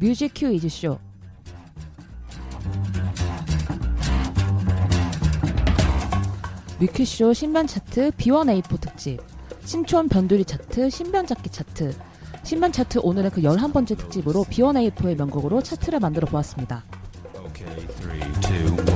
뮤직 큐 이즈쇼. 뮤큐쇼 신변 차트 B1A4 특집 신촌 변두리 차트 신변 잡기 차트 신변 차트 오늘은 그 11번째 특집으로 B1A4의 명곡으로 차트를 만들어 보았습니다. Okay, three,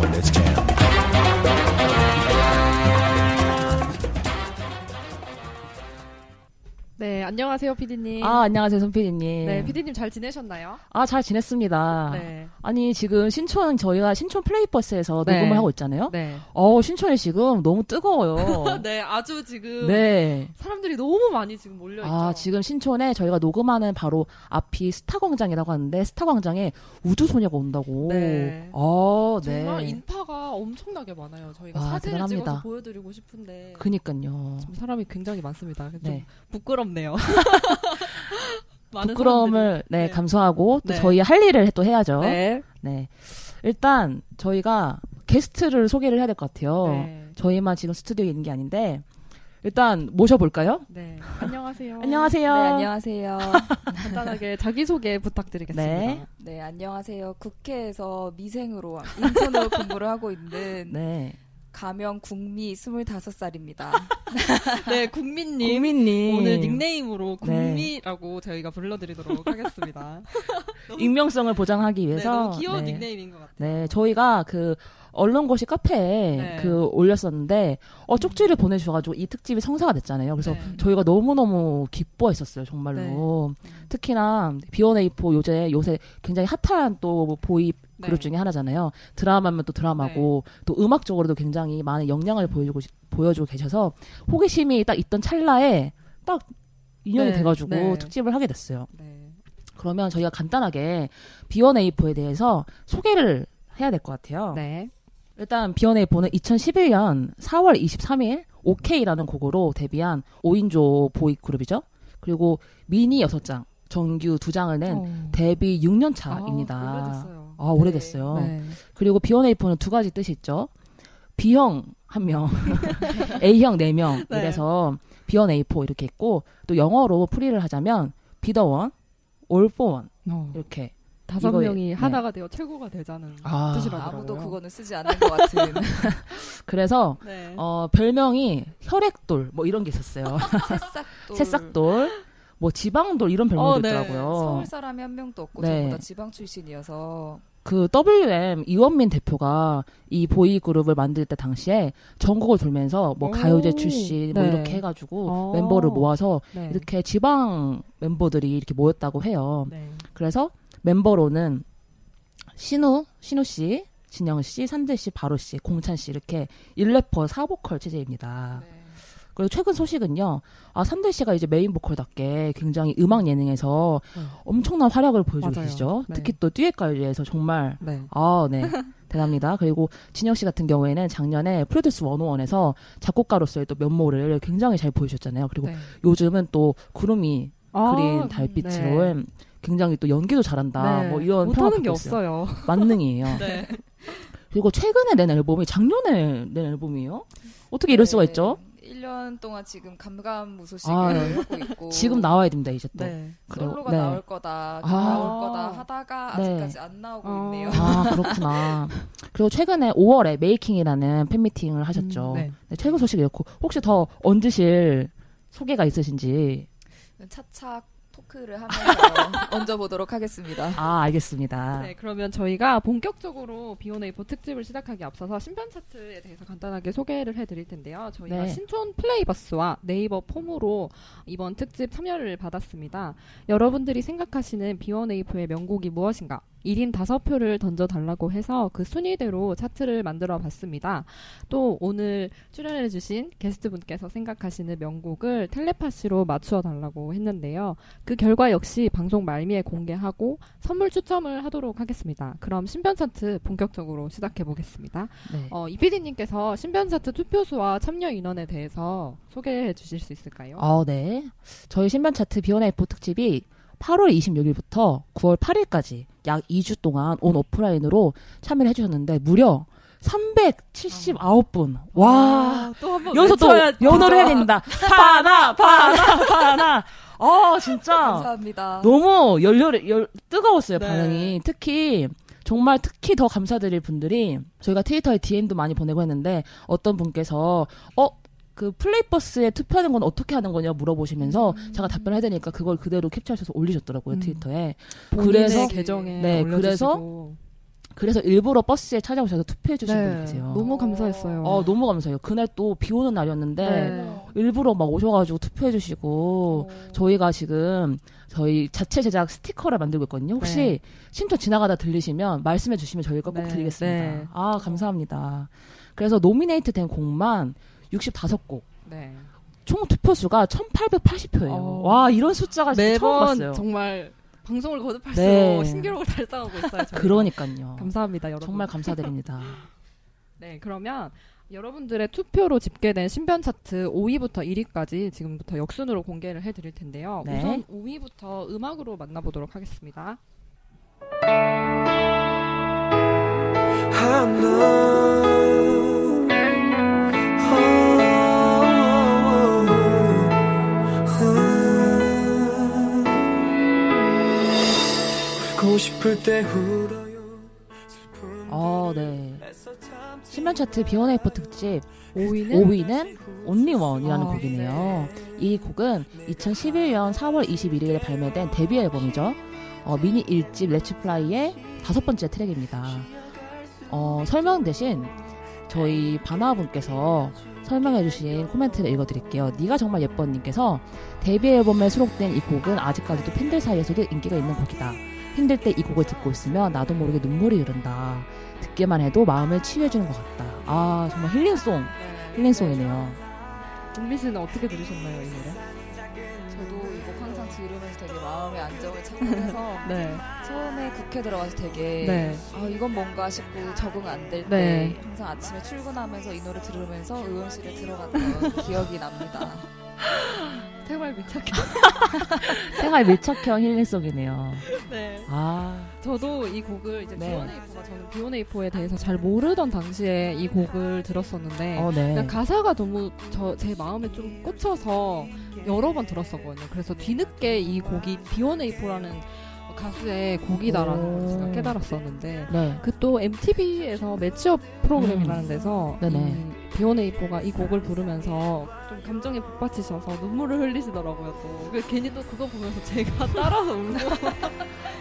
네, 안녕하세요, 피디님. 아, 안녕하세요, 손PD님. 네, 피디님 잘 지내셨나요? 아, 잘 지냈습니다. 네. 아니, 지금 신촌, 저희가 신촌 플레이버스에서 네. 녹음을 하고 있잖아요. 네. 어, 신촌이 지금 너무 뜨거워요. 네, 아주 지금 네. 사람들이 너무 많이 지금 몰려 있죠. 아, 지금 신촌에 저희가 녹음하는 바로 앞이 스타광장이라고 하는데, 스타광장에 우주소녀가 온다고. 네. 어, 네. 정말 인파가 엄청나게 많아요. 저희가 와, 사진을 대단합니다. 찍어서 보여드리고 싶은데 그니까요. 지금 사람이 굉장히 많습니다. 좀 네. 부끄럽네요. 부끄러움을 네, 네. 감수하고 또 네. 저희 할 일을 또 해야죠. 사람들이. 네. 일단 저희가 게스트를 소개를 해야 될 것 같아요. 네. 저희만 지금 스튜디오에 있는 게 아닌데 일단 모셔볼까요? 네. 안녕하세요. 안녕하세요. 네, 안녕하세요. 간단하게 자기소개 부탁드리겠습니다. 네. 네, 안녕하세요. 국회에서 미생으로 인턴으로 근무를 하고 있는 네. 가명 국미 25살입니다. 네, 국민님. 국민님 오늘 닉네임으로 네. 국미라고 저희가 불러드리도록 하겠습니다. 익명성을 보장하기 네, 위해서 너무 귀여운 네. 닉네임인 것 같아요. 네, 저희가 그 언론고시 카페에 네. 그 올렸었는데 어 쪽지를 보내주셔가지고 이 특집이 성사가 됐잖아요. 그래서 네. 저희가 너무 너무 기뻐했었어요, 정말로. 네. 특히나 B1A4 요새 요새 굉장히 핫한 또 보이 네. 그룹 중에 하나잖아요. 드라마면 또 드라마고 또 음악적으로도 굉장히 많은 역량을 보여주고 보여주고 계셔서 호기심이 딱 있던 찰나에 딱 인연이 네, 돼가지고 네. 특집을 하게 됐어요. 네. 그러면 저희가 간단하게 B1A4에 대해서 소개를 해야 될 것 같아요. 네. 일단 B1A4는 2011년 4월 23일 OK라는 곡으로 데뷔한 5인조 보이 그룹이죠. 그리고 미니 6장, 정규 2장을 낸 어. 데뷔 6년 아, 차입니다. 오래됐어요. 아, 오래됐어요. 네. 그리고 B1A4는 두 가지 뜻이 있죠. B형 한 명, A형 네 명. 네. 이래서 B1A4 이렇게 있고 또 영어로 풀이를 하자면 for one 어. 이렇게. 다섯 이거에- 명이 네. 하나가 되어 최고가 되자는 아. 뜻이라고요. 아무도 그거는 쓰지 않는 것 같은 그래서 네. 어 별명이 혈액돌 뭐 이런 게 있었어요. 새싹돌. 새싹돌, 뭐 지방돌 이런 별명도 어, 네. 있더라고요. 서울 사람이 한 명도 없고 네. 전부 다 지방 출신이어서 그 WM 이원민 대표가 이 보이 그룹을 만들 때 당시에 전국을 돌면서 뭐 오. 가요제 출신 뭐 네. 이렇게 해가지고 어. 멤버를 모아서 네. 이렇게 지방 멤버들이 이렇게 모였다고 해요. 네. 그래서 멤버로는 신우, 신우 씨, 진영 씨, 산들 씨, 바로 씨, 공찬 씨 이렇게 1래퍼 4보컬 체제입니다. 네. 그리고 최근 소식은요. 아, 산들 씨가 이제 메인 보컬답게 굉장히 음악 예능에서 네. 엄청난 활약을 보여주고 맞아요. 계시죠. 네. 특히 또 듀엣 가요제에서 정말 네. 아, 네. 대단합니다. 그리고 진영 씨 같은 경우에는 작년에 프로듀스 101에서 작곡가로서의 또 면모를 굉장히 잘 보여주셨잖아요. 그리고 네. 요즘은 또 구름이 아, 그린 달빛으로 네. 굉장히 또 연기도 잘한다. 네. 뭐 이런 못하는 게. 없어요. 만능이에요. 네. 그리고 최근에 낸 앨범이 작년에 낸 앨범이에요? 어떻게 이럴 수가 네. 있죠? 1년 동안 지금 감감무소식을 아, 하고 있고 지금 나와야 됩니다, 이제 또. 네. 솔로가 네. 나올 거다, 아. 나올 거다 하다가 네. 아직까지 안 나오고 어. 있네요. 아, 그렇구나. 그리고 최근에 5월에 메이킹이라는 팬미팅을 하셨죠. 음, 네. 네, 최근 소식이 이렇고, 혹시 더 얹으실 소개가 있으신지. 차차 토크를 하면서 얹어보도록 하겠습니다. 아, 알겠습니다. 네, 그러면 저희가 본격적으로 비오네이포 특집을 시작하기 앞서서 신변 차트에 대해서 간단하게 소개를 해드릴 텐데요. 저희가 네. 신촌 플레이버스와 네이버 폼으로 이번 특집 참여를 받았습니다. 여러분들이 생각하시는 비오네이포의 명곡이 무엇인가? 1인 5표를 던져달라고 해서 그 순위대로 차트를 만들어 봤습니다. 또 오늘 출연해주신 게스트분께서 생각하시는 명곡을 텔레파시로 맞추어 달라고 했는데요. 그 결과 역시 방송 말미에 공개하고 선물 추첨을 하도록 하겠습니다. 그럼 신변 차트 본격적으로 시작해 보겠습니다. 네. 어, 이피디님께서 신변 차트 투표수와 참여 인원에 대해서 소개해 주실 수 있을까요? 아, 네. 저희 신변 차트 비오네이포 특집이 8월 26일부터 9월 8일까지 약 2주 동안 온 오프라인으로 참여를 해주셨는데 무려 379분. 와. 또 한번 여기서 또 연호를 해야 됩니다. 파나, 파나, 파나. 아 진짜 감사합니다. 너무 열렬 열 뜨거웠어요 네. 반응이 특히 정말 특히 더 감사드릴 분들이 저희가 트위터에 DM도 많이 보내고 했는데 어떤 분께서 어 그 플레이버스에 투표하는 건 어떻게 하는 거냐 물어보시면서 제가 답변을 해드리니까 그걸 그대로 캡처하셔서 올리셨더라고요 음. 트위터에 그래서- 계정에 네, 올려주시고. 그래서 일부러 버스에 찾아오셔서 투표해 주신 네, 분 계세요. 너무 감사했어요. 어 너무 감사해요. 그날 또 비 오는 날이었는데 네. 일부러 막 오셔가지고 투표해 주시고 저희가 지금 저희 자체 제작 스티커를 만들고 있거든요. 혹시 네. 쉼터 지나가다 들리시면 말씀해 주시면 저희가 꼭 네, 드리겠습니다. 네. 아 감사합니다. 그래서 노미네이트 된 곡만 65곡. 네. 총 투표 수가 1,880표예요. 어. 와 이런 숫자가 진짜 처음 매번 봤어요. 정말 방송을 거듭할수록 네. 신기록을 달성하고 있어요. 저희가. 그러니까요. 감사합니다, 여러분. 정말 감사드립니다. 네, 그러면 여러분들의 투표로 집계된 신변 차트 5위부터 1위까지 지금부터 역순으로 공개를 해드릴 텐데요. 네. 우선 5위부터 음악으로 만나보도록 하겠습니다. Know. 고 싶을 때 울어요. 어, 네. 애써 참지 신변 차트 비원에이퍼 특집 5위는 5위는 온리원이라는 아, 곡이네요. 이 곡은 2011년 4월 21일에 발매된 데뷔 앨범이죠. 어, 미니 1집 Let's Fly의 다섯 번째 트랙입니다. 어, 설명 대신 저희 바나분께서 설명해주신 코멘트를 읽어드릴게요. 네가 정말 예뻐님께서 데뷔 앨범에 수록된 이 곡은 아직까지도 팬들 사이에서도 인기가 있는 곡이다. 힘들 때 이 곡을 듣고 있으면 나도 모르게 눈물이 흐른다. 듣기만 해도 마음을 치유해주는 것 같다. 아 정말 힐링송, 힐링송이네요. 은미 씨는 어떻게 들으셨나요, 이 노래? 저도 이 곡 항상 들으면서 되게 마음의 안정을 찾면서 네. 처음에 국회 들어가서 되게 네. 아 이건 뭔가 싶고 적응 안 될때 네. 항상 아침에 출근하면서 이 노래 들으면서 의원실에 들어갔던 기억이 납니다. 생활 밀착형. 생활 밀착형 힐링송이네요. 네. 아 저도 이 곡을 이제 네. 비오네이포가 저는 비오네이포에 대해서 잘 모르던 당시에 이 곡을 들었었는데 어, 네. 그냥 가사가 너무 저 제 마음에 좀 꽂혀서 여러 번 들었었거든요. 그래서 뒤늦게 이 곡이 비오네이포라는 가수의 곡이다라는 걸 제가 오. 깨달았었는데 네. 그 또 MTV에서 매치업 프로그램이라는 데서 네네. 이 비오네이포가 이 곡을 부르면서 좀 감정에 북받치셔서 눈물을 흘리시더라고요. 또 그래서 괜히 또 그거 보면서 제가 따라서 울고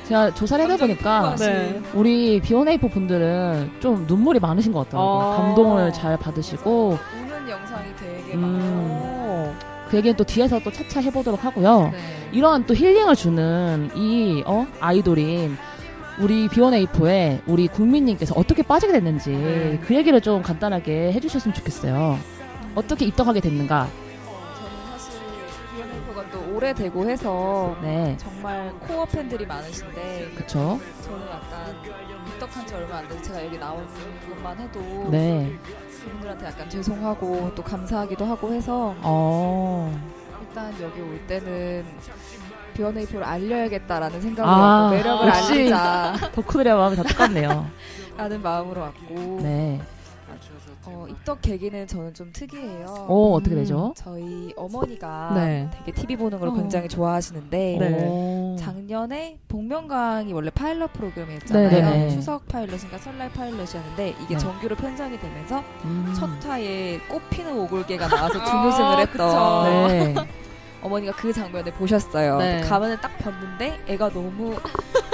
제가 조사를 해보니까 네. 우리 비오네이퍼 분들은 좀 눈물이 많으신 것 같더라고요. 아. 감동을 잘 받으시고 우는 영상이 되게 음. 많고 그 얘기는 또 뒤에서 또 차차 해보도록 하고요. 네. 이런 또 힐링을 주는 이 어? 아이돌인 우리 비원에이포에 우리 국민님께서 어떻게 빠지게 됐는지 네. 그 얘기를 좀 간단하게 해주셨으면 좋겠어요. 어떻게 입덕하게 됐는가? 오래되고 해서 네, 정말 코어 팬들이 많으신데 그쵸. 저는 약간 입덕한 지 얼마 안 돼서 제가 여기 나온 것만 해도 네, 그분들한테 약간 죄송하고 또 감사하기도 하고 해서 어, 일단 여기 올 때는 비원에이포를 알려야겠다라는 생각으로 아, 매력을. 알리자라는 덕후들의 마음이 다 똑같네요. 마음으로 왔고 네. 어, 입덕 계기는 저는 좀 특이해요. 오, 어떻게 음. 되죠? 저희 어머니가 네. 되게 TV 보는 걸 어. 굉장히 좋아하시는데 네. 오. 작년에 복면가왕이 원래 파일럿 프로그램이었잖아요. 네네네. 추석 파일럿인가 설날 파일럿이었는데 이게 네. 정규로 편성이 되면서 음. 첫 화에 꽃피는 오골계가 나와서 준우승을 했던 네. 어머니가 그 장면을 보셨어요. 네. 가면을 딱 봤는데 애가 너무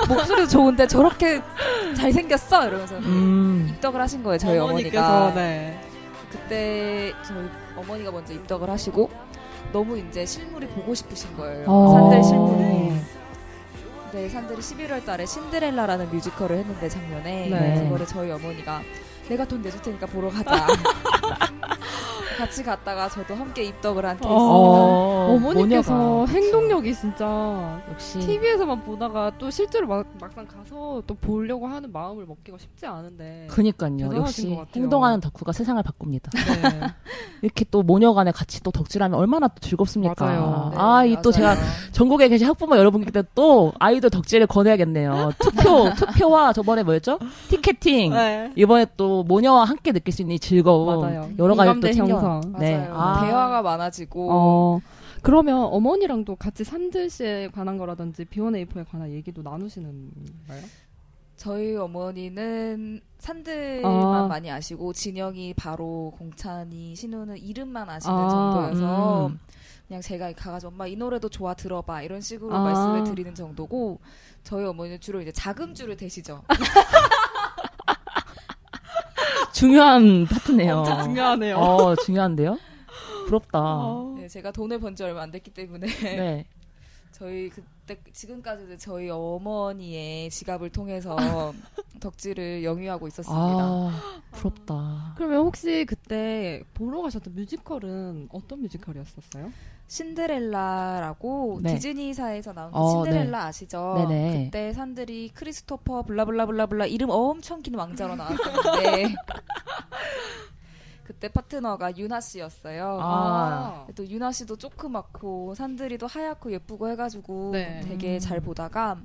목소리도 좋은데 저렇게 잘생겼어 이러면서 음. 입덕을 하신 거예요. 저희 어머니께서, 어머니가 네. 그때 저희 어머니가 먼저 입덕을 하시고 너무 이제 실물이 보고 싶으신 거예요. 어. 산들 실물이. 네, 산들이 11월 달에 신데렐라라는 뮤지컬을 했는데 작년에 네. 그거를 저희 어머니가 내가 돈 내줄 테니까 보러 가자. 같이 갔다가 저도 함께 입덕을 한 케이스입니다. 어, 어머니께서 모녀가. 행동력이 진짜 역시 TV에서만 보다가 또 실제로 막, 막상 가서 또 보려고 하는 마음을 먹기가 쉽지 않은데. 그니까요. 역시. 행동하는 덕후가 세상을 바꿉니다. 네. 이렇게 또 모녀간에 같이 또 덕질하면 얼마나 또 즐겁습니까? 맞아요. 네, 아, 이 또. 제가 전국에 계신 학부모 여러분께 또 아이돌 덕질을 권해야겠네요. 투표, 투표와 저번에 뭐였죠? 티켓팅. 네. 이번에 또 모녀와 함께 느낄 수 있는 이 즐거움. 맞아요. 여러 가지 또 챙겨. 형성. 네. 맞아요. 아. 대화가 많아지고 어. 그러면 어머니랑도 같이 산들씨에 관한 거라든지 B1A4에 관한 얘기도 나누시는 거예요? 저희 어머니는 산들만 아. 많이 아시고 진영이 바로 공찬이 신우는 이름만 아시는 아, 정도여서 음. 그냥 제가 가가지고 엄마 이 노래도 좋아 들어봐 이런 식으로 아. 말씀을 드리는 정도고 저희 어머니는 주로 이제 자금줄을 대시죠. 중요한 파트네요. 진짜 중요하네요. 어, 중요한데요? 부럽다. 어. 네, 제가 돈을 번 지 얼마 안 됐기 때문에 네. 저희 그때 지금까지도 저희 어머니의 지갑을 통해서 덕질을 영위하고 있었습니다. 아, 부럽다. 그러면 혹시 그때 보러 가셨던 뮤지컬은 어떤 뮤지컬이었었어요? 신데렐라라고 네. 디즈니사에서 나온 그 어, 신데렐라 아시죠? 네네. 그때 산들이 크리스토퍼 블라블라블라블라 이름 엄청 긴 왕자로 나왔었는데 그때 파트너가 유나 씨였어요. 아. 또 유나 씨도 조그맣고 산들이도 하얗고 예쁘고 해가지고 네. 되게 음. 잘 보다가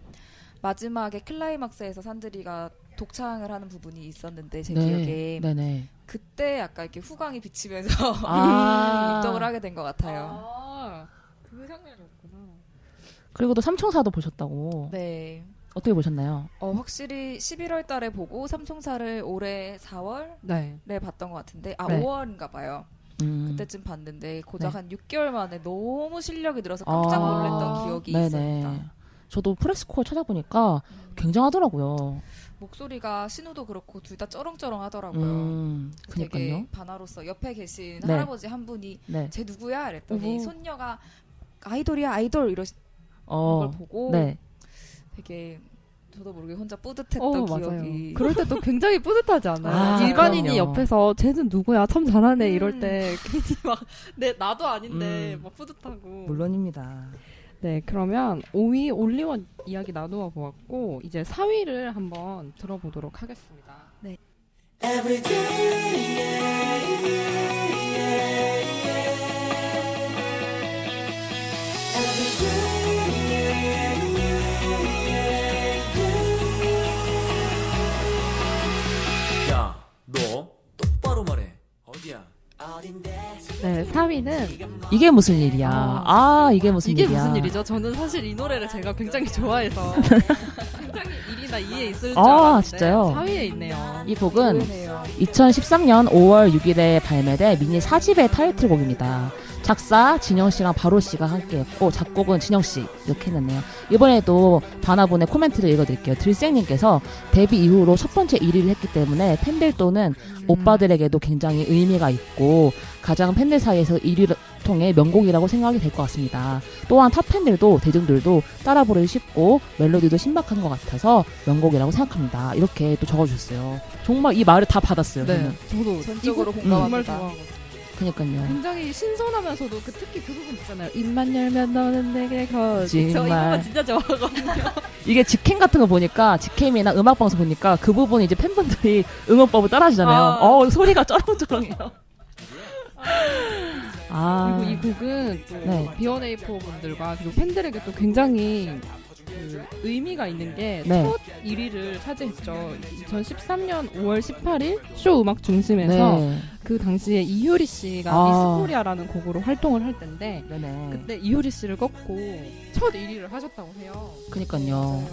마지막에 클라이막스에서 산들이가 독창을 하는 부분이 있었는데 제 기억에 네네. 그때 약간 이렇게 후광이 비치면서 아. 입덕을 하게 된 것 같아요. 아, 그 장면이었구나. 그리고 또 삼총사도 보셨다고. 네. 어떻게 보셨나요? 어, 확실히 11월 달에 보고 삼총사를 올해 4월에 네. 봤던 것 같은데, 아, 네. 5월인가 봐요. 음. 그때쯤 봤는데, 고작 네. 한 6개월 만에 너무 실력이 늘어서 깜짝 아. 놀랐던 기억이 네네. 있습니다. 저도 프레스코어 찾아보니까 굉장하더라고요. 목소리가 신우도 그렇고 둘 다 쩌렁쩌렁 하더라고요. 음, 되게 그니까요. 반화로서 옆에 계신 네. 할아버지 한 분이 네. 쟤 누구야? 이랬더니 어머. 손녀가 아이돌이야 아이돌 이러신 어, 걸 보고 네. 되게 저도 모르게 혼자 뿌듯했던 어, 기억이 맞아요. 그럴 때 또 굉장히 뿌듯하지 않아요? 아, 일반인이 그럼요. 옆에서 쟤는 누구야? 참 잘하네 이럴 음. 때 괜히 막 내 나도 아닌데 음. 막 뿌듯하고. 물론입니다. 네, 그러면 5위 올리원 이야기 나누어 보았고 이제 4위를 한번 들어보도록 하겠습니다. Every 네, 4위는 이게 무슨 일이야? 아, 이게 무슨 이게 일이야? 무슨 일이죠? 저는 사실 이 노래를 제가 굉장히 좋아해서 굉장히 1위 나 2위에 있을 줄 아, 알았는데 진짜요? 4위에 있네요. 이 곡은 의외네요. 2013년 5월 6일에 발매된 미니 4집의 타이틀곡입니다. 작사 진영 씨랑 바로 씨가 함께했고 작곡은 진영 씨 이렇게 했네요. 이번에도 바나본의 코멘트를 읽어드릴게요. 들생님께서 데뷔 이후로 첫 번째 1위를 했기 때문에 팬들 또는 오빠들에게도 굉장히 의미가 있고 가장 팬들 사이에서 1위를 통해 명곡이라고 생각이 될 것 같습니다. 또한 타 팬들도 대중들도 따라 부르기 쉽고 멜로디도 신박한 것 같아서 명곡이라고 생각합니다. 이렇게 또 적어주셨어요. 정말 이 말을 다 받았어요. 네, 저는. 저도 전적으로 이곡 공감합니다. 그니까요. 굉장히 신선하면서도 그 특히 그 부분 있잖아요. 입만 열면 너는 내게 거짓. 저 정말. 이거만 진짜 좋아하거든요. 이게 직캠 같은 거 보니까 직캠이나 음악 방송 보니까 그 부분 이제 팬분들이 응원법을 따라하시잖아요. 아. 어 소리가 쩌렁쩌렁해요. 아 그리고 이 곡은 또 네. B1A4 분들과 그리고 팬들에게 또 굉장히 그 의미가 있는 게첫 네. 1위를 차지했죠. 2013년 5월 18일 쇼 음악 중심에서 네. 그 당시에 이효리 씨가 아. 미스코리아라는 곡으로 활동을 할 때인데 네네. 그때 이효리 씨를 꺾고 첫 1위를 하셨다고 해요. 그니까요.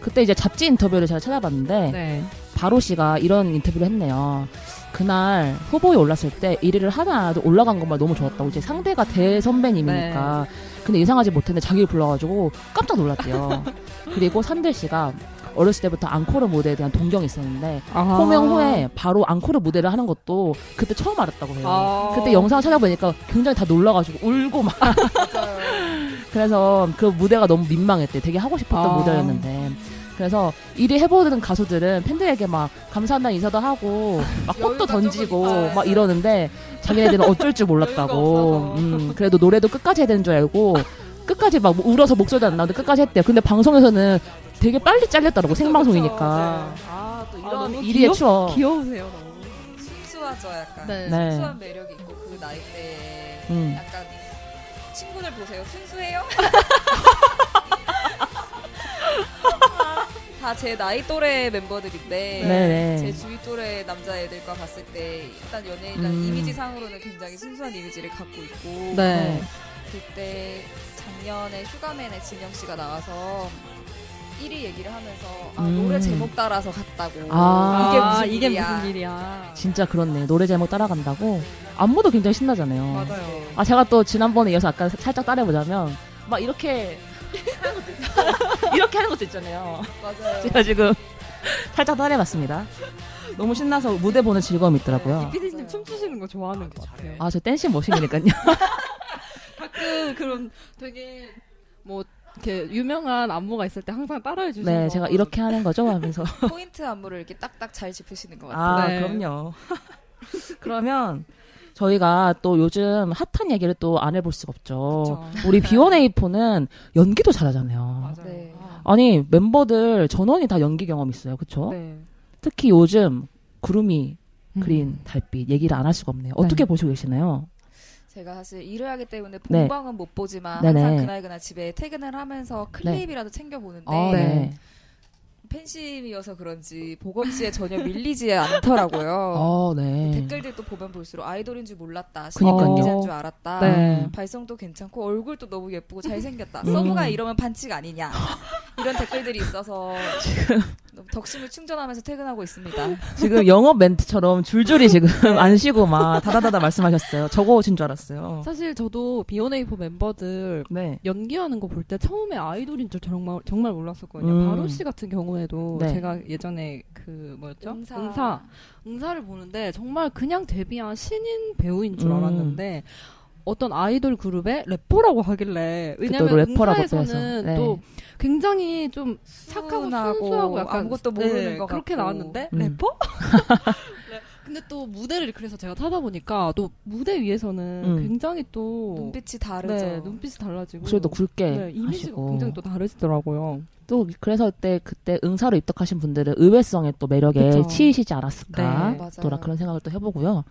그때 이제 잡지 인터뷰를 제가 찾아봤는데 네. 바로 씨가 이런 인터뷰를 했네요. 그날 후보에 올랐을 때 1위를 하나도 올라간 것만 너무 좋았다고 이제 상대가 대선배님이니까 근데 예상하지 못했는데 자기를 불러가지고 깜짝 놀랐대요. 그리고 산들 씨가 어렸을 때부터 앙코르 무대에 대한 동경이 있었는데 아. 호명 후에 바로 앙코르 무대를 하는 것도 그때 처음 알았다고 해요. 아. 그때 영상을 찾아보니까 굉장히 다 놀라가지고 울고 막 그래서 그 무대가 너무 민망했대. 되게 하고 싶었던 아. 무대였는데. 그래서 1위 해보는 가수들은 팬들에게 막 감사한다는 인사도 하고 막 꽃도 던지고. 막 이러는데 자기네들은 어쩔 줄 몰랐다고. 음, 그래도 노래도 끝까지 해야 되는 줄 알고 끝까지 막 울어서 목소리도 안 나오는데 끝까지 했대요. 근데 방송에서는 되게 빨리 잘렸더라고 생방송이니까. 아 또 이런 너무 1위의 귀엽- 추억. 귀여우세요, 너무. 순수하죠 약간. 네. 네. 순수한 매력이 있고 그 나이 때 음. 약간 친구들 보세요. 순수해요? 다 제 나이 또래 멤버들인데 네네. 제 주위 또래 남자애들과 봤을 때 일단 연예인이라는 음. 이미지상으로는 굉장히 순수한 이미지를 갖고 있고 네. 그때 작년에 휴가맨에 진영 씨가 나와서 1위 얘기를 하면서 아, 음. 노래 제목 따라서 갔다고. 아, 이게 무슨 이게 일이야. 무슨 일이야. 진짜 그렇네. 노래 제목 따라간다고. 안무도 굉장히 신나잖아요. 맞아요. 아 제가 또 지난번에 이어서 아까 살짝 따라해보자면 막 이렇게 이렇게 하는 것도 있잖아요. 맞아요. 제가 지금 살짝 따라해봤습니다. 너무 신나서 무대 보는 즐거움이 있더라고요. 피디님 춤추시는 거 좋아하는 것 같아요. 아 저 댄싱 머신이니까요. 가끔 그런 되게 뭐 이렇게 유명한 안무가 있을 때 항상 따라해 주시는 네 거. 제가 이렇게 하는 거죠 하면서. 포인트 안무를 이렇게 딱딱 잘 짚으시는 것 같아요. 아 네. 그럼요. 그러면 저희가 또 요즘 핫한 얘기를 또 안 해볼 수가 없죠. 그쵸. 우리 B1A4는 연기도 잘하잖아요. 맞아요. 네. 아, 아니 멤버들 전원이 다 연기 경험 있어요, 그렇죠? 네. 특히 요즘 구름이 음. 그린 달빛 얘기를 안 할 수가 없네요. 어떻게 네. 보시고 계시나요? 제가 사실 일을 하기 때문에 네. 본방은 못 보지만 네네. 항상 그날 그날 집에 퇴근을 하면서 클립이라도 챙겨 보는데 아, 네. 팬심이어서 그런지 보검씨에 전혀 밀리지 않더라고요. 어, 네. 댓글들도 보면 볼수록 아이돌인 줄 몰랐다. 그니까요. 신인 기자인 줄 알았다. 네. 발성도 괜찮고 얼굴도 너무 예쁘고 잘생겼다. 음. 서브가 이러면 반칙 아니냐. 이런 댓글들이 있어서 너무 덕심을 충전하면서 퇴근하고 있습니다. 지금 영업 멘트처럼 줄줄이 지금 안 쉬고 막 다다다다 말씀하셨어요. 저거 오신 줄 알았어요. 사실 저도 B1A4 멤버들 네. 연기하는 거 볼 때 처음에 아이돌인 줄 정말 정말 몰랐었거든요. 음. 바로 씨 같은 경우에도 네. 제가 예전에 그 뭐였죠? 응사. 응사 응사를 보는데 정말 그냥 데뷔한 신인 배우인 줄 음. 알았는데 어떤 아이돌 그룹의 래퍼라고 하길래 왜냐면 또 래퍼라고 응사에서는 해서. 네. 또 굉장히 좀 착하고 순하고 순수하고 약간 아무것도 모르는 네, 것 그렇게 같고. 나왔는데 음. 래퍼? 네. 근데 또 무대를 그래서 제가 타다 보니까 또 무대 위에서는 음. 굉장히 또 눈빛이 다르죠. 네, 눈빛이 달라지고 목소리도 굵게 네, 이미지가 하시고 굉장히 또 다르시더라고요. 또 그래서 그때 그때 응사로 입덕하신 분들은 의외성의 또 매력에 그쵸. 치이시지 않았을까 네. 또라 그런 생각을 또 해보고요.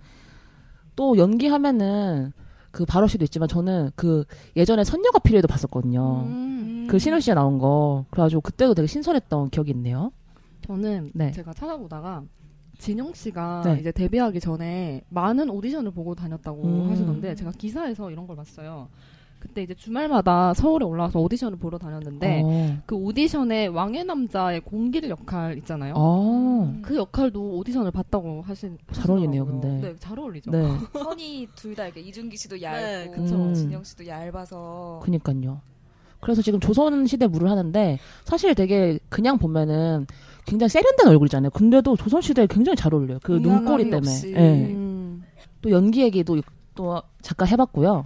또 연기하면은 그 바로 씨도 있지만 저는 그 예전에 선녀가 필요해도 봤었거든요. 음. 그 신우 씨가 나온 거 그래가지고 그때도 되게 신선했던 기억이 있네요. 저는 네. 제가 찾아보다가 진영 씨가 네. 이제 데뷔하기 전에 많은 오디션을 보고 다녔다고 음. 하시던데 제가 기사에서 이런 걸 봤어요. 그때 이제 주말마다 서울에 올라와서 오디션을 보러 다녔는데 어. 그 오디션에 왕의 남자의 공길 역할 있잖아요. 어. 그 역할도 오디션을 봤다고 하신 잘 어울리네요. 근데. 네, 잘 어울리죠. 네. 선이 둘 다 이렇게 이준기 씨도 네, 얇고 그쵸. 진영 씨도 얇아서 그니까요. 그래서 지금 조선 시대 물을 하는데 사실 되게 그냥 보면은 굉장히 세련된 얼굴이잖아요. 근데도 조선 시대에 굉장히 잘 어울려요. 그 눈꼬리 때문에. 예. 음. 또 연기 얘기도 또 잠깐 해봤고요.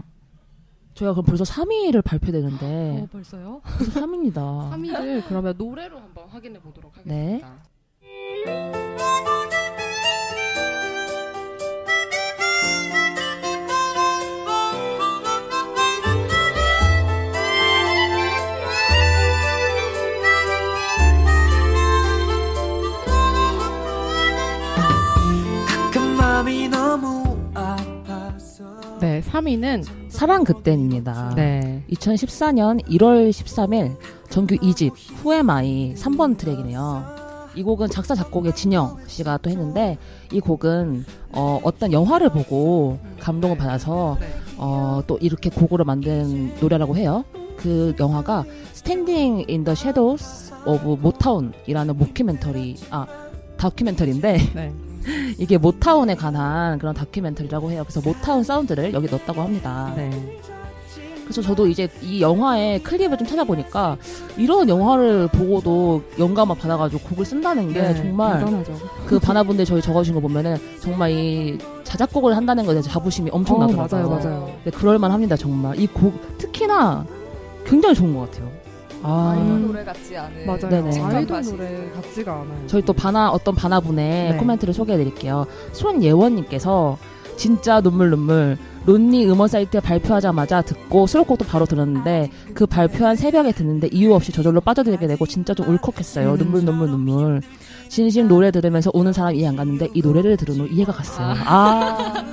저희가 그럼 벌써 3위를 발표되는데 어, 벌써요? 벌써 3위입니다. 3위를 그러면 노래로 한번 확인해 보도록 네. 하겠습니다. 아파서 네, 3위는 사랑 그땐입니다. 네. 2014년 1월 13일 정규 2집 Who Am I 3번 트랙이네요. 이 곡은 작사 작곡의 진영 씨가 또 했는데 이 곡은 어, 어떤 영화를 보고 감동을 받아서 네. 어, 또 이렇게 곡으로 만든 노래라고 해요. 그 영화가 Standing in the Shadows of Motown이라는 모큐멘터리 아 다큐멘터리인데 네. 이게 모타운에 관한 그런 다큐멘터리라고 해요. 그래서 모타운 사운드를 여기 넣었다고 합니다. 네. 그래서 저도 이제 이 영화의 클립을 좀 찾아보니까 이런 영화를 보고도 영감을 받아가지고 곡을 쓴다는 게 네, 정말 대단하죠. 그 바나분들 저희 적어주신 거 보면은 정말 이 자작곡을 한다는 것에 대해서 자부심이 엄청나더라고요. 어, 맞아요, 맞아요. 네, 그럴만합니다 정말 이 곡 특히나 굉장히 좋은 것 같아요. 아, 아이돌 노래 같지 않은 맞아요. 네네. 아이돌 노래. 같지가 않아요. 저희 또 바나 어떤 바나분의 네. 코멘트를 소개해드릴게요. 손예원님께서 진짜 눈물 눈물 론니 음원 사이트에 발표하자마자 듣고 수록곡도 바로 들었는데 그 발표한 새벽에 듣는데 이유 없이 저절로 빠져들게 되고 진짜 좀 울컥했어요. 음. 눈물 눈물 눈물. 진심 노래 들으면서 우는 사람 이해 안 갔는데 이 노래를 들은 후 이해가 갔어요. 아.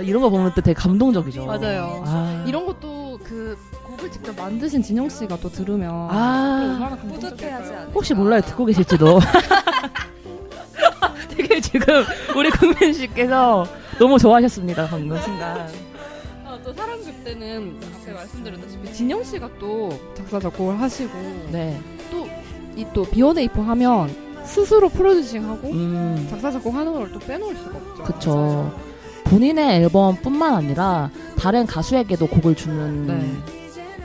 이런 거 보면 또 되게 감동적이죠. 맞아요. 아. 이런 것도 그 곡을 직접 만드신 진영 씨가 또 들으면 아. 얼마나 뿌듯해하지 않을까. 혹시 몰라요 듣고 계실지도 되게 지금 우리 국민 씨께서 너무 좋아하셨습니다 방금 순간 먼저 사랑극 때는 앞에 말씀드렸다시피 진영 씨가 또 작사 작곡을 하시고 네. 이또 비원에이프 하면 스스로 프로듀싱하고 음, 작사 작곡하는 걸 또 빼놓을 수가 없죠. 그쵸. 본인의 앨범뿐만 아니라 다른 가수에게도 곡을 주는 네.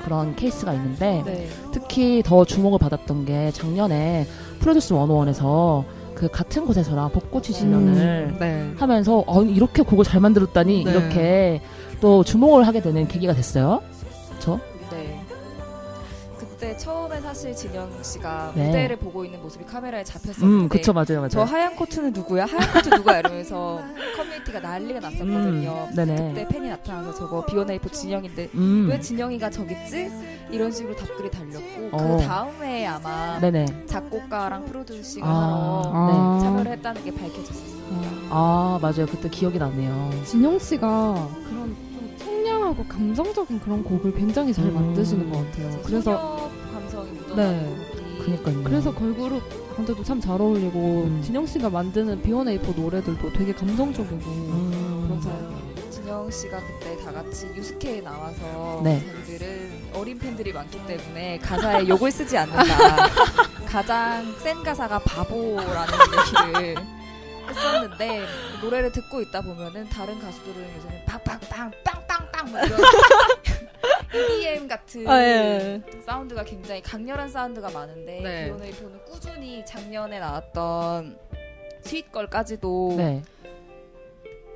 그런 케이스가 있는데 네. 특히 더 주목을 받았던 게 작년에 프로듀스 101에서 그 같은 곳에서랑 벚꽃이 지면을 네. 하면서 어, 이렇게 곡을 잘 만들었다니 네. 이렇게 또 주목을 하게 되는 계기가 됐어요. 네. 처음에 사실 진영 씨가 네. 무대를 보고 있는 모습이 카메라에 잡혔었는데 음, 그쵸, 맞아요, 맞아요. 저 하얀 코트는 누구야? 하얀 코트 누구야? 이러면서 커뮤니티가 난리가 났었거든요. 음, 네네. 그때 팬이 나타나서 저거 비원에이포 진영인데 음, 왜 진영이가 저기 있지? 이런 식으로 답글이 달렸고 어. 그 다음에 아마 네네. 작곡가랑 프로듀싱을 아, 하러 아. 네, 참여를 했다는 게 밝혀졌어요. 아, 맞아요. 그때 기억이 나네요. 진영 씨가 그런 좀 청량하고 감성적인 그런 곡을 굉장히 잘 음. 만드시는 것 같아요. 그래서 네. 그니까요. 그래서 걸그룹한테도 참 잘 어울리고 음. 진영 씨가 만드는 비원에이포 노래들도 되게 감성적이고 음, 그렇잖아요. 진영 씨가 그때 다 같이 유스케에 나와서 네. 자기들은 어린 팬들이 많기 때문에 가사에 욕을 쓰지 않는다. 가장 센 가사가 바보라는 얘기를 했었는데 노래를 듣고 있다 보면은 다른 가수들은 요새는 빵빵빵 빵빵빵 뭐 이런 EDM 같은 아, 예. 사운드가 굉장히 강렬한 사운드가 많은데 네. 비오네이포는 꾸준히 작년에 나왔던 스윗걸까지도 네.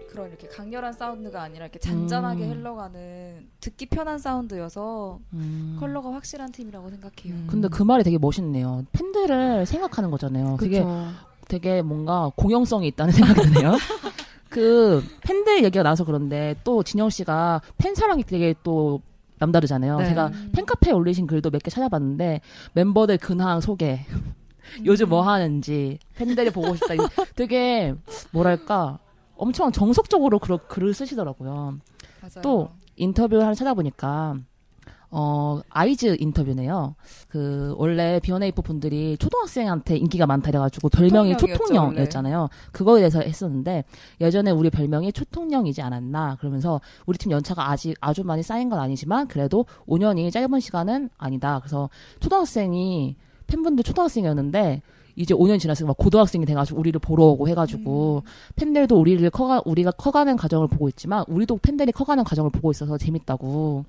그런 이렇게 강렬한 사운드가 아니라 이렇게 잔잔하게 음. 흘러가는 듣기 편한 사운드여서 음. 컬러가 확실한 팀이라고 생각해요. 음. 근데 그 말이 되게 멋있네요. 팬들을 생각하는 거잖아요. 되게 그쵸. 되게 뭔가 공영성이 있다는 생각이 드네요. 그 팬들 얘기가 나와서 그런데 또 진영 씨가 팬 사랑이 되게 또 남다르잖아요. 네. 제가 음. 팬카페에 올리신 글도 몇 개 찾아봤는데 멤버들 근황 소개, 요즘 뭐 하는지 팬들이 보고 싶다. 이- 되게 뭐랄까 엄청 정석적으로 그 글을 쓰시더라고요. 맞아요. 또 인터뷰를 하나 찾아보니까 어 아이즈 인터뷰네요. 그 원래 비오네이프 분들이 초등학생한테 인기가 많다 그래가지고 별명이 초통령이었잖아요. 그거에 대해서 했었는데 예전에 우리 별명이 초통령이지 않았나 그러면서 우리 팀 연차가 아직 아주 많이 쌓인 건 아니지만 그래도 5년이 짧은 시간은 아니다. 그래서 초등학생이 팬분들 초등학생이었는데 이제 5년 지났으니까 막 고등학생이 돼가지고 우리를 보러 오고 해가지고 팬들도 우리를 커가 우리가 커가는 과정을 보고 있지만 우리도 팬들이 커가는 과정을 보고 있어서 재밌다고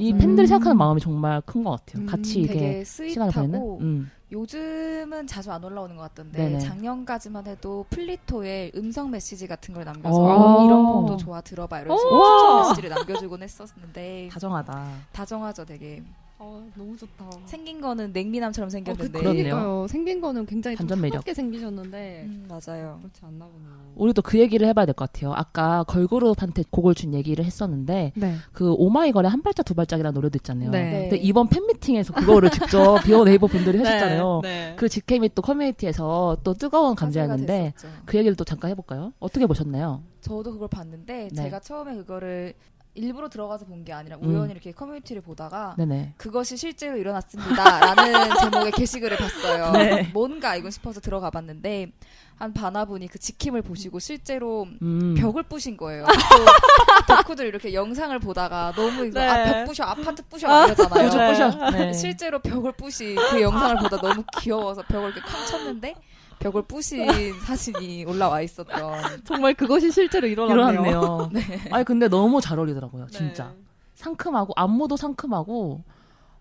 이 음. 팬들이 생각하는 마음이 정말 큰 것 같아요. 음, 같이 이렇게 시간을 보내는. 음. 요즘은 자주 안 올라오는 것 같던데 네네. 작년까지만 해도 플리토에 음성 메시지 같은 걸 남겨서 오. 이런 곡도 좋아 들어봐 이런 식으로 오. 추천 메시지를 남겨주곤 했었는데 다정하다. 다정하죠 되게 어, 너무 좋다. 생긴 거는 냉미남처럼 생겼는데 그- 그러네요. 그러니까요. 생긴 거는 굉장히 좀 반전 매력. 차갑게 생기셨는데 음, 맞아요. 그렇지 않나 보네요. 우리도 그 얘기를 해봐야 될 것 같아요. 아까 걸그룹한테 곡을 준 얘기를 했었는데 네. 그 오마이걸의 한 발짝 두 발짝이라는 노래도 있잖아요. 네. 근데 이번 팬미팅에서 그거를 직접 비오 네이버 분들이 네. 하셨잖아요. 네. 그 직캠이 또 커뮤니티에서 또 뜨거운 감자였는데. 그 얘기를 또 잠깐 해볼까요? 어떻게 보셨나요? 저도 그걸 봤는데 네. 제가 처음에 그거를 일부러 들어가서 본 게 아니라 음. 우연히 이렇게 커뮤니티를 보다가 네네. 그것이 실제로 일어났습니다라는 제목의 게시글을 봤어요. 네. 뭔가 이거 싶어서 들어가 봤는데 한 바나분이 그 지킴을 보시고 실제로 음. 벽을 부신 거예요. 또 덕후들 이렇게 영상을 보다가 너무 이거 네. 아, 벽 부셔 아파트 부셔 이러잖아요. 부셔 부셔. 네. 실제로 벽을 부신 그 영상을 보다 너무 귀여워서 벽을 이렇게 쾅 쳤는데 벽을 부신 사진이 올라와 있었던 정말 그것이 실제로 일어났네요. 일어났네요. 아니 근데 너무 잘 어울리더라고요. 진짜 네. 상큼하고 안무도 상큼하고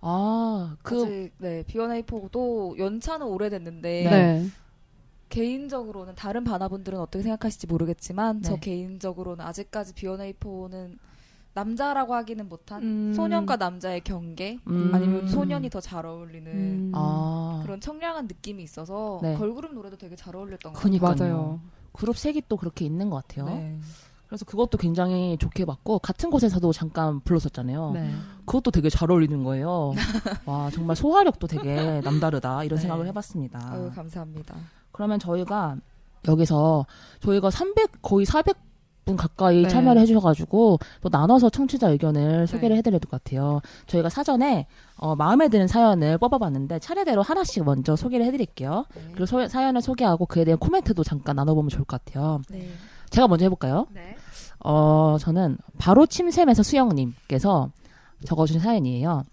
아그 아직 네 비원에이포도 연차는 오래됐는데 네. 개인적으로는 다른 바나분들은 어떻게 생각하실지 모르겠지만 저 네. 개인적으로는 아직까지 비원에이포는 남자라고 하기는 못한 음. 소년과 남자의 경계 음. 아니면 소년이 더 잘 어울리는 음. 아 그런 청량한 느낌이 있어서 네. 걸그룹 노래도 되게 잘 어울렸던 것 그니까요. 맞아요. 그룹 색이 또 그렇게 있는 것 같아요. 같아요. 네. 그래서 그것도 굉장히 좋게 봤고 같은 곳에서도 잠깐 불렀었잖아요. 네. 그것도 되게 잘 어울리는 거예요. 와 정말 소화력도 되게 남다르다 이런 네. 생각을 해봤습니다. 아유 감사합니다. 그러면 저희가 여기서 저희가 300 거의 400 분 가까이 네. 참여를 해주셔가지고 또 나눠서 청취자 의견을 소개를 네. 해드려야 될 것 같아요. 저희가 사전에 어, 마음에 드는 사연을 뽑아봤는데 차례대로 하나씩 먼저 소개를 해드릴게요. 그리고 소- 사연을 소개하고 그에 대한 코멘트도 잠깐 나눠보면 좋을 것 같아요. 네. 제가 먼저 해볼까요? 네. 어, 저는 바로 침샘에서 수영님께서 적어주신 사연이에요.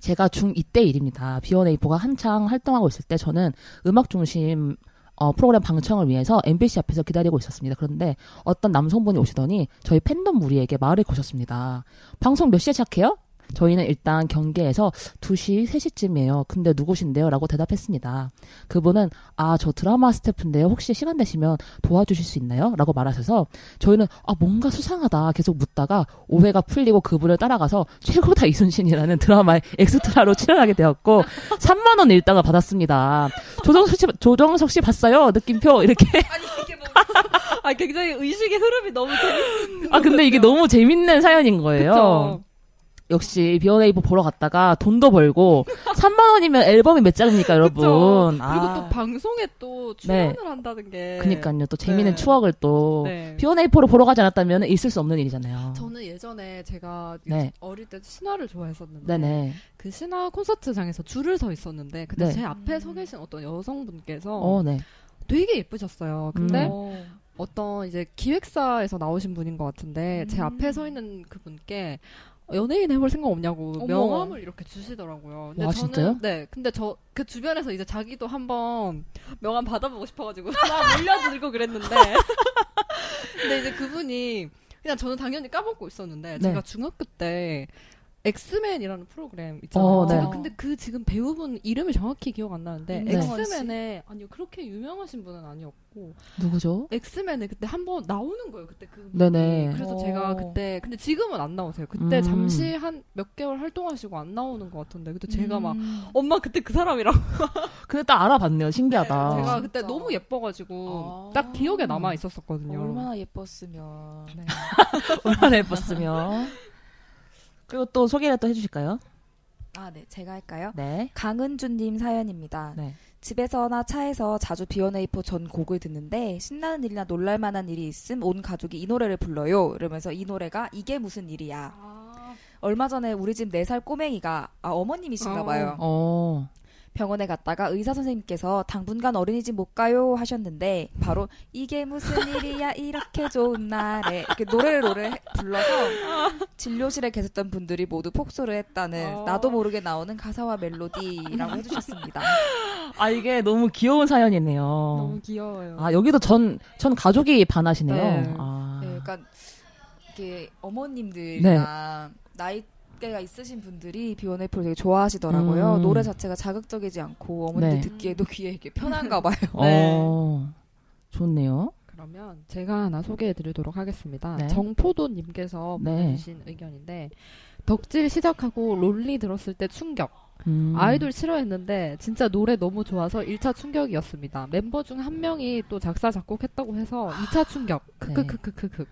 제가 중2 때 일입니다. B1A4가 한창 활동하고 있을 때 저는 음악 중심 어, 프로그램 방청을 위해서 MBC 앞에서 기다리고 있었습니다. 그런데 어떤 남성분이 오시더니 저희 팬덤 무리에게 말을 거셨습니다. 방송 몇 시에 시작해요? 저희는 일단 경계에서 2시, 3시쯤이에요. 근데 누구신데요? 라고 대답했습니다. 그분은 아, 저 드라마 스태프인데요. 혹시 시간 되시면 도와주실 수 있나요? 라고 말하셔서 저희는 아, 뭔가 수상하다 계속 묻다가 오해가 풀리고 그분을 따라가서 최고다 이순신이라는 드라마의 엑스트라로 출연하게 되었고 3만 원 일당을 받았습니다. 조정석 씨, 조정석 씨 봤어요? 느낌표 이렇게. 아니 이게 뭐 아, 굉장히 의식의 흐름이 너무 재밌는 아, 근데 이게 너무 재밌는 사연인 거예요. 그쵸? 역시 비원에이포 보러 갔다가 돈도 벌고 3만 원이면 앨범이 몇 장입니까, 여러분? 그쵸? 그리고 아, 또 방송에 또 출연을 한다는 게 그니까요. 또 재밌는 네. 추억을 또 네. 비오네이포를 보러 가지 않았다면 있을 수 없는 일이잖아요. 저는 예전에 제가 네. 어릴 때 신화를 좋아했었는데 네네. 그 신화 콘서트장에서 줄을 서 있었는데 근데 네. 제 앞에 서 계신 어떤 여성분께서 어, 네. 되게 예쁘셨어요. 근데 음. 어. 어떤 이제 기획사에서 나오신 분인 것 같은데 제 앞에 서 있는 그분께 연예인 해볼 생각 없냐고 어머. 명함을 이렇게 주시더라고요. 근데 와, 저는 진짜요? 네, 근데 저 그 주변에서 이제 자기도 한번 명함 받아보고 싶어가지고 막 몰려들고 그랬는데 근데 이제 그분이 그냥 저는 당연히 까먹고 있었는데 네. 제가 중학교 때 엑스맨이라는 프로그램 있잖아요. 어, 네. 제가 근데 그 지금 배우분 이름이 정확히 기억 안 나는데 네. 엑스맨에 아니요 그렇게 유명하신 분은 아니었고 누구죠? 엑스맨에 그때 한번 나오는 거예요. 그때 그 네네. 그래서 어. 제가 그때 근데 지금은 안 나오세요. 그때 음. 잠시 한 몇 개월 활동하시고 안 나오는 것 같은데 그때 제가 막 음. 엄마 그때 그 사람이라고 근데 딱 알아봤네요. 신기하다. 제가 그때 진짜. 너무 예뻐가지고 아. 딱 기억에 남아 있었었거든요. 얼마나 예뻤으면. 네. 얼마나 예뻤으면. 그리고 또 소개를 또 해주실까요? 아, 네. 제가 할까요? 네. 강은주님 사연입니다. 네. 집에서나 차에서 자주 비어네이포 전 곡을 듣는데 신나는 일이나 놀랄만한 일이 있음 온 가족이 이 노래를 불러요. 이러면서 이 노래가 이게 무슨 일이야. 얼마 전에 우리 집 4살 꼬맹이가 아 어머님이신가 어. 봐요. 어. 병원에 갔다가 의사 선생님께서 당분간 어린이집 못 가요 하셨는데 바로 이게 무슨 일이야 이렇게 좋은 날에 이렇게 노래를 노래 불러서 진료실에 계셨던 분들이 모두 폭소를 했다는 어. 나도 모르게 나오는 가사와 멜로디라고 해주셨습니다. 아, 이게 너무 귀여운 사연이네요. 너무 귀여워요. 아, 여기도 전, 전 가족이 반하시네요. 네. 아. 네, 그러니까 이게 어머님들이나 나이 대가 있으신 분들이 비원에이프를 되게 좋아하시더라고요. 음. 노래 자체가 자극적이지 않고 어머님들 네. 듣기에도 귀에 이렇게 편한가 봐요. 어. 좋네요. 그러면 제가 하나 소개해 드리도록 하겠습니다. 네. 정포도 님께서 네. 보내주신 의견인데 덕질 시작하고 롤리 들었을 때 충격. 음. 아이돌 싫어했는데 진짜 노래 너무 좋아서 1차 충격이었습니다. 멤버 중 한 명이 또 작사 작곡했다고 해서 2차 충격. 네. 크크크크크크.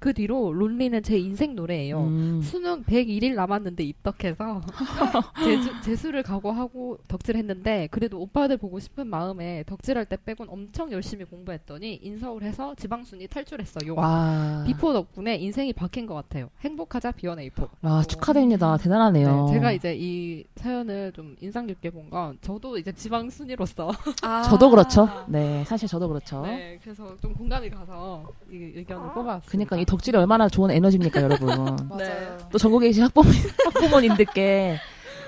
그 뒤로 롤리는 제 인생 노래예요. 음. 수능 101일 남았는데 입덕해서 재수, 재수를 각오하고 덕질했는데 그래도 오빠들 보고 싶은 마음에 덕질할 때 빼곤 엄청 열심히 공부했더니 인서울 해서 지방순이 탈출했어요. 와. 비포 덕분에 인생이 바뀐 것 같아요. 행복하자 비원에이포. 와, 축하드립니다. 대단하네요. 네, 제가 이제 이 사연을 좀 인상 깊게 본 건 저도 이제 지방 순이로서 저도 그렇죠. 네, 사실 저도 그렇죠. 네, 그래서 좀 공감이 가서 이 의견을 뽑아왔습니다. 그러니까 이 덕질이 얼마나 좋은 에너지입니까, 여러분. 맞아요. 또 전국에 계신 학부모, 학부모님들께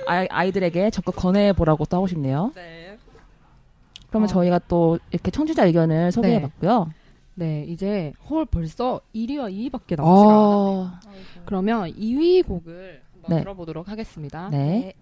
아이, 아이 들에게 적극 권해 보라고 또 하고 싶네요. 네. 그러면 어. 저희가 또 이렇게 청취자 의견을 소개해 봤고요. 네, 이제 헐 벌써 1위와 2위밖에 남지 않았네요. 어, 그러면 2위 곡을 한번 네. 들어보도록 하겠습니다. 네.